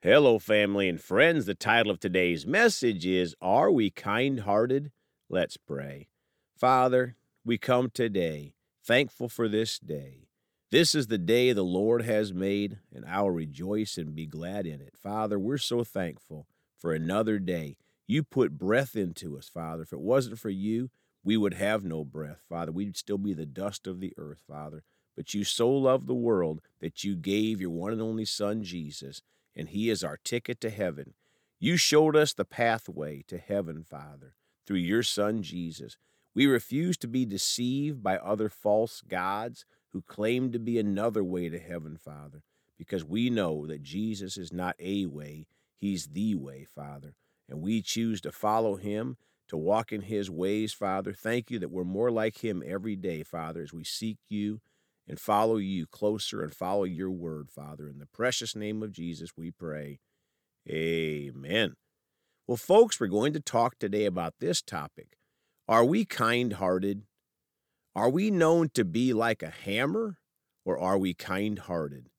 Hello, family and friends. The title of today's message is Are We Kind Hearted? Let's pray. Father, we come today thankful for this day. This is the day the Lord has made, and I'll rejoice and be glad in it. Father, we're so thankful for another day. You put breath into us, Father. If it wasn't for you, we would have no breath, Father. We'd still be the dust of the earth, Father. But you so loved the world that you gave your one and only Son, Jesus and He is our ticket to heaven. You showed us the pathway to heaven, Father, through your Son, Jesus. We refuse to be deceived by other false gods who claim to be another way to heaven, Father, because we know that Jesus is not a way, He's the way, Father. And we choose to follow Him, to walk in His ways, Father. Thank you that we're more like Him every day, Father, as we seek you and follow you closer and follow your word, Father. In the precious name of Jesus, we pray. Amen. Well, folks, we're going to talk today about this topic. Are we kind hearted? Are we known to be like a hammer, or are we kind hearted?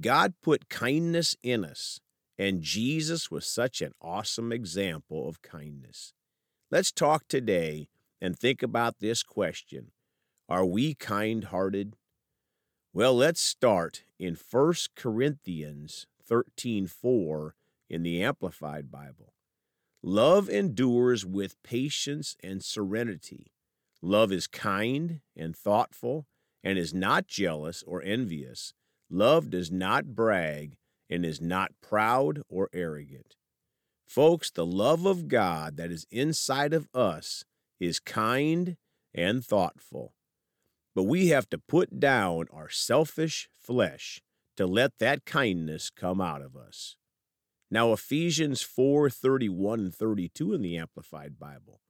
God put kindness in us, and Jesus was such an awesome example of kindness. Let's talk today and think about this question Are we kind hearted? Well, let's start in 1 Corinthians 13:4 in the Amplified Bible. Love endures with patience and serenity. Love is kind and thoughtful and is not jealous or envious. Love does not brag and is not proud or arrogant. Folks, the love of God that is inside of us is kind and thoughtful. But we have to put down our selfish flesh to let that kindness come out of us. Now Ephesians 4 31 and 32 in the Amplified Bible.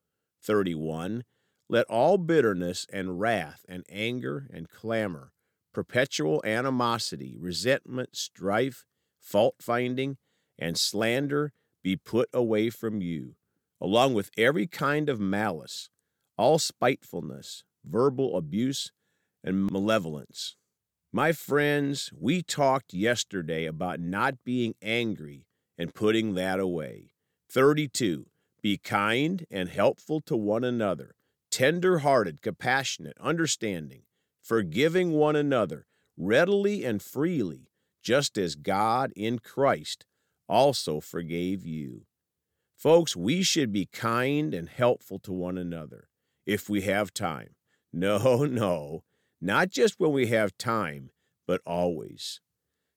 31 Let all bitterness and wrath and anger and clamor, perpetual animosity, resentment, strife, fault finding, and slander be put away from you, along with every kind of malice, all spitefulness, verbal abuse, and malevolence. My friends, we talked yesterday about not being angry and putting that away. 32. Be kind and helpful to one another, tender hearted, compassionate, understanding, forgiving one another readily and freely, just as God in Christ also forgave you. Folks, we should be kind and helpful to one another if we have time. No, no, not just when we have time, but always.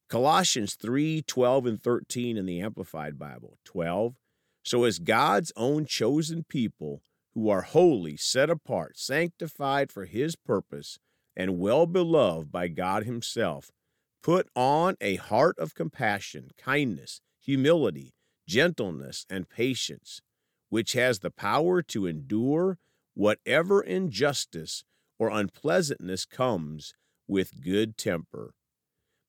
Colossians 3 12 and 13 in the Amplified Bible. 12. So, as God's own chosen people who are holy, set apart, sanctified for his purpose, and well beloved by God himself, put on a heart of compassion, kindness, humility, gentleness, and patience, which has the power to endure whatever injustice or unpleasantness comes with good temper.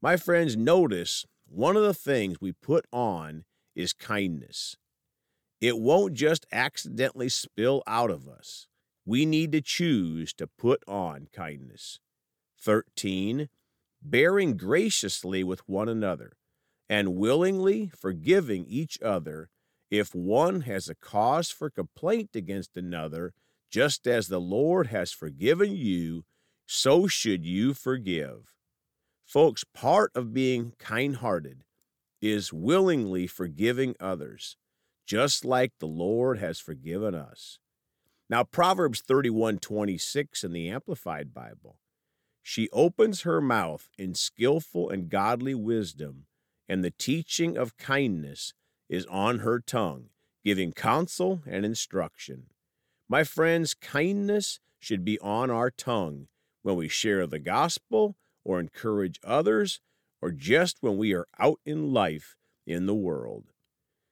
My friends, notice one of the things we put on is kindness. It won't just accidentally spill out of us. We need to choose to put on kindness. 13. Bearing graciously with one another and willingly forgiving each other if one has a cause for complaint against another just as the Lord has forgiven you, so should you forgive. Folks, part of being kind hearted is willingly forgiving others, just like the Lord has forgiven us. Now, Proverbs 31 26 in the Amplified Bible. She opens her mouth in skillful and godly wisdom, and the teaching of kindness is on her tongue, giving counsel and instruction. My friends, kindness should be on our tongue when we share the gospel or encourage others or just when we are out in life in the world.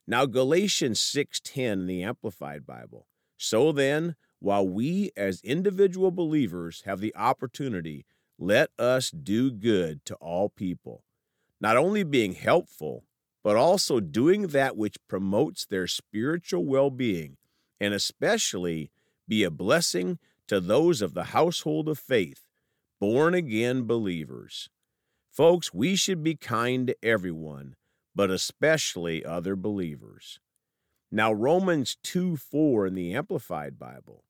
Now Galatians 6:10 in the Amplified Bible. So then, while we as individual believers have the opportunity, let us do good to all people, not only being helpful, but also doing that which promotes their spiritual well-being and especially be a blessing to those of the household of faith, born again believers. Folks, we should be kind to everyone, but especially other believers. Now, Romans 2 4 in the Amplified Bible.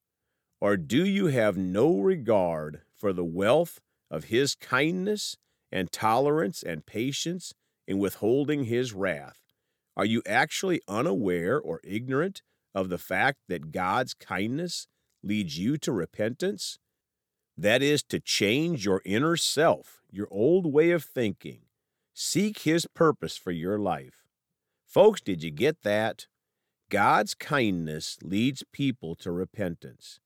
Or do you have no regard for the wealth of his kindness and tolerance and patience in withholding his wrath? Are you actually unaware or ignorant of the fact that God's kindness leads you to repentance? That is to change your inner self, your old way of thinking. Seek his purpose for your life. Folks, did you get that? God's kindness leads people to repentance.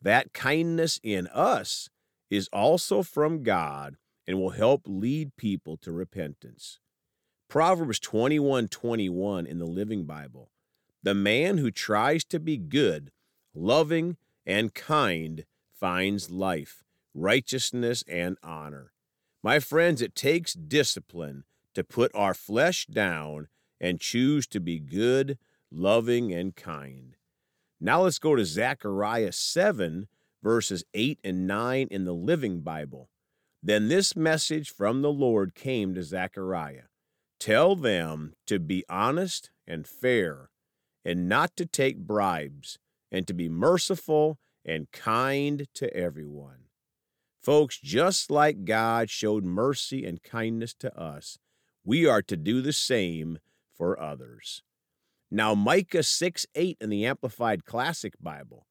That kindness in us is also from God and will help lead people to repentance. Proverbs 21 21 in the Living Bible. The man who tries to be good, loving, and kind finds life, righteousness, and honor. My friends, it takes discipline to put our flesh down and choose to be good, loving, and kind. Now let's go to Zechariah 7, verses 8 and 9 in the Living Bible. Then this message from the Lord came to Zechariah Tell them to be honest and fair, and not to take bribes, and to be merciful and kind to everyone. Folks, just like God showed mercy and kindness to us, we are to do the same for others. Now, Micah 6 8 in the Amplified Classic Bible.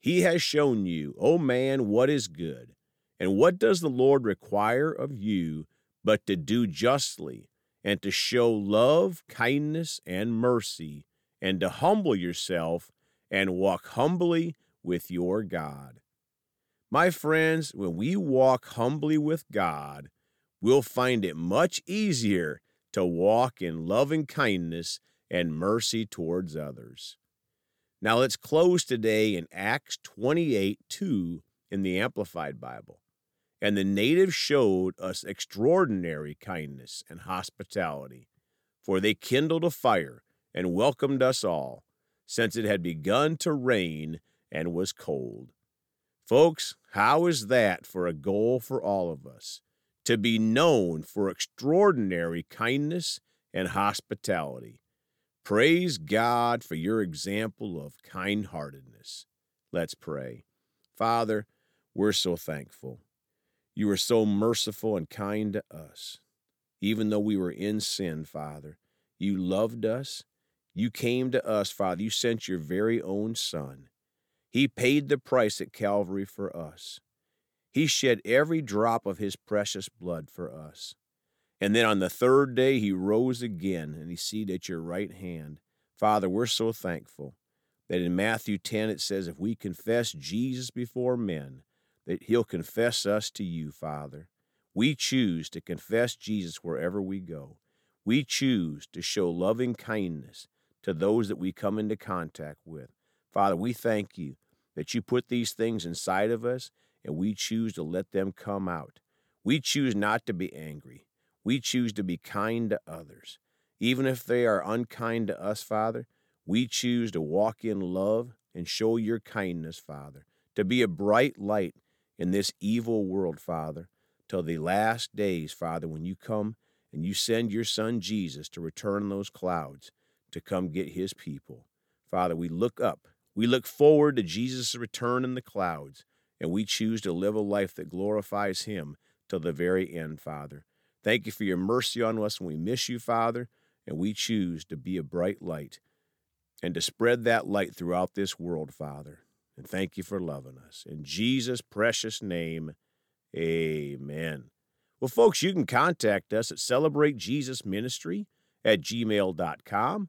He has shown you, O oh man, what is good. And what does the Lord require of you but to do justly, and to show love, kindness, and mercy, and to humble yourself and walk humbly with your God? My friends, when we walk humbly with God, we'll find it much easier to walk in loving kindness and mercy towards others. Now let's close today in Acts 28 2 in the Amplified Bible. And the natives showed us extraordinary kindness and hospitality, for they kindled a fire and welcomed us all, since it had begun to rain and was cold. Folks, how is that for a goal for all of us? To be known for extraordinary kindness and hospitality. Praise God for your example of kind heartedness. Let's pray. Father, we're so thankful. You are so merciful and kind to us. Even though we were in sin, Father, you loved us. You came to us, Father. You sent your very own Son. He paid the price at Calvary for us. He shed every drop of his precious blood for us. And then on the third day, he rose again and he seated at your right hand. Father, we're so thankful that in Matthew 10 it says, if we confess Jesus before men, that he'll confess us to you, Father. We choose to confess Jesus wherever we go. We choose to show loving kindness to those that we come into contact with. Father, we thank you that you put these things inside of us and we choose to let them come out. We choose not to be angry. We choose to be kind to others. Even if they are unkind to us, Father, we choose to walk in love and show your kindness, Father, to be a bright light in this evil world, Father, till the last days, Father, when you come and you send your Son Jesus to return those clouds to come get his people. Father, we look up. We look forward to Jesus' return in the clouds, and we choose to live a life that glorifies him till the very end, Father. Thank you for your mercy on us when we miss you, Father, and we choose to be a bright light and to spread that light throughout this world, Father. And thank you for loving us. In Jesus' precious name, amen. Well, folks, you can contact us at celebratejesusministry at gmail.com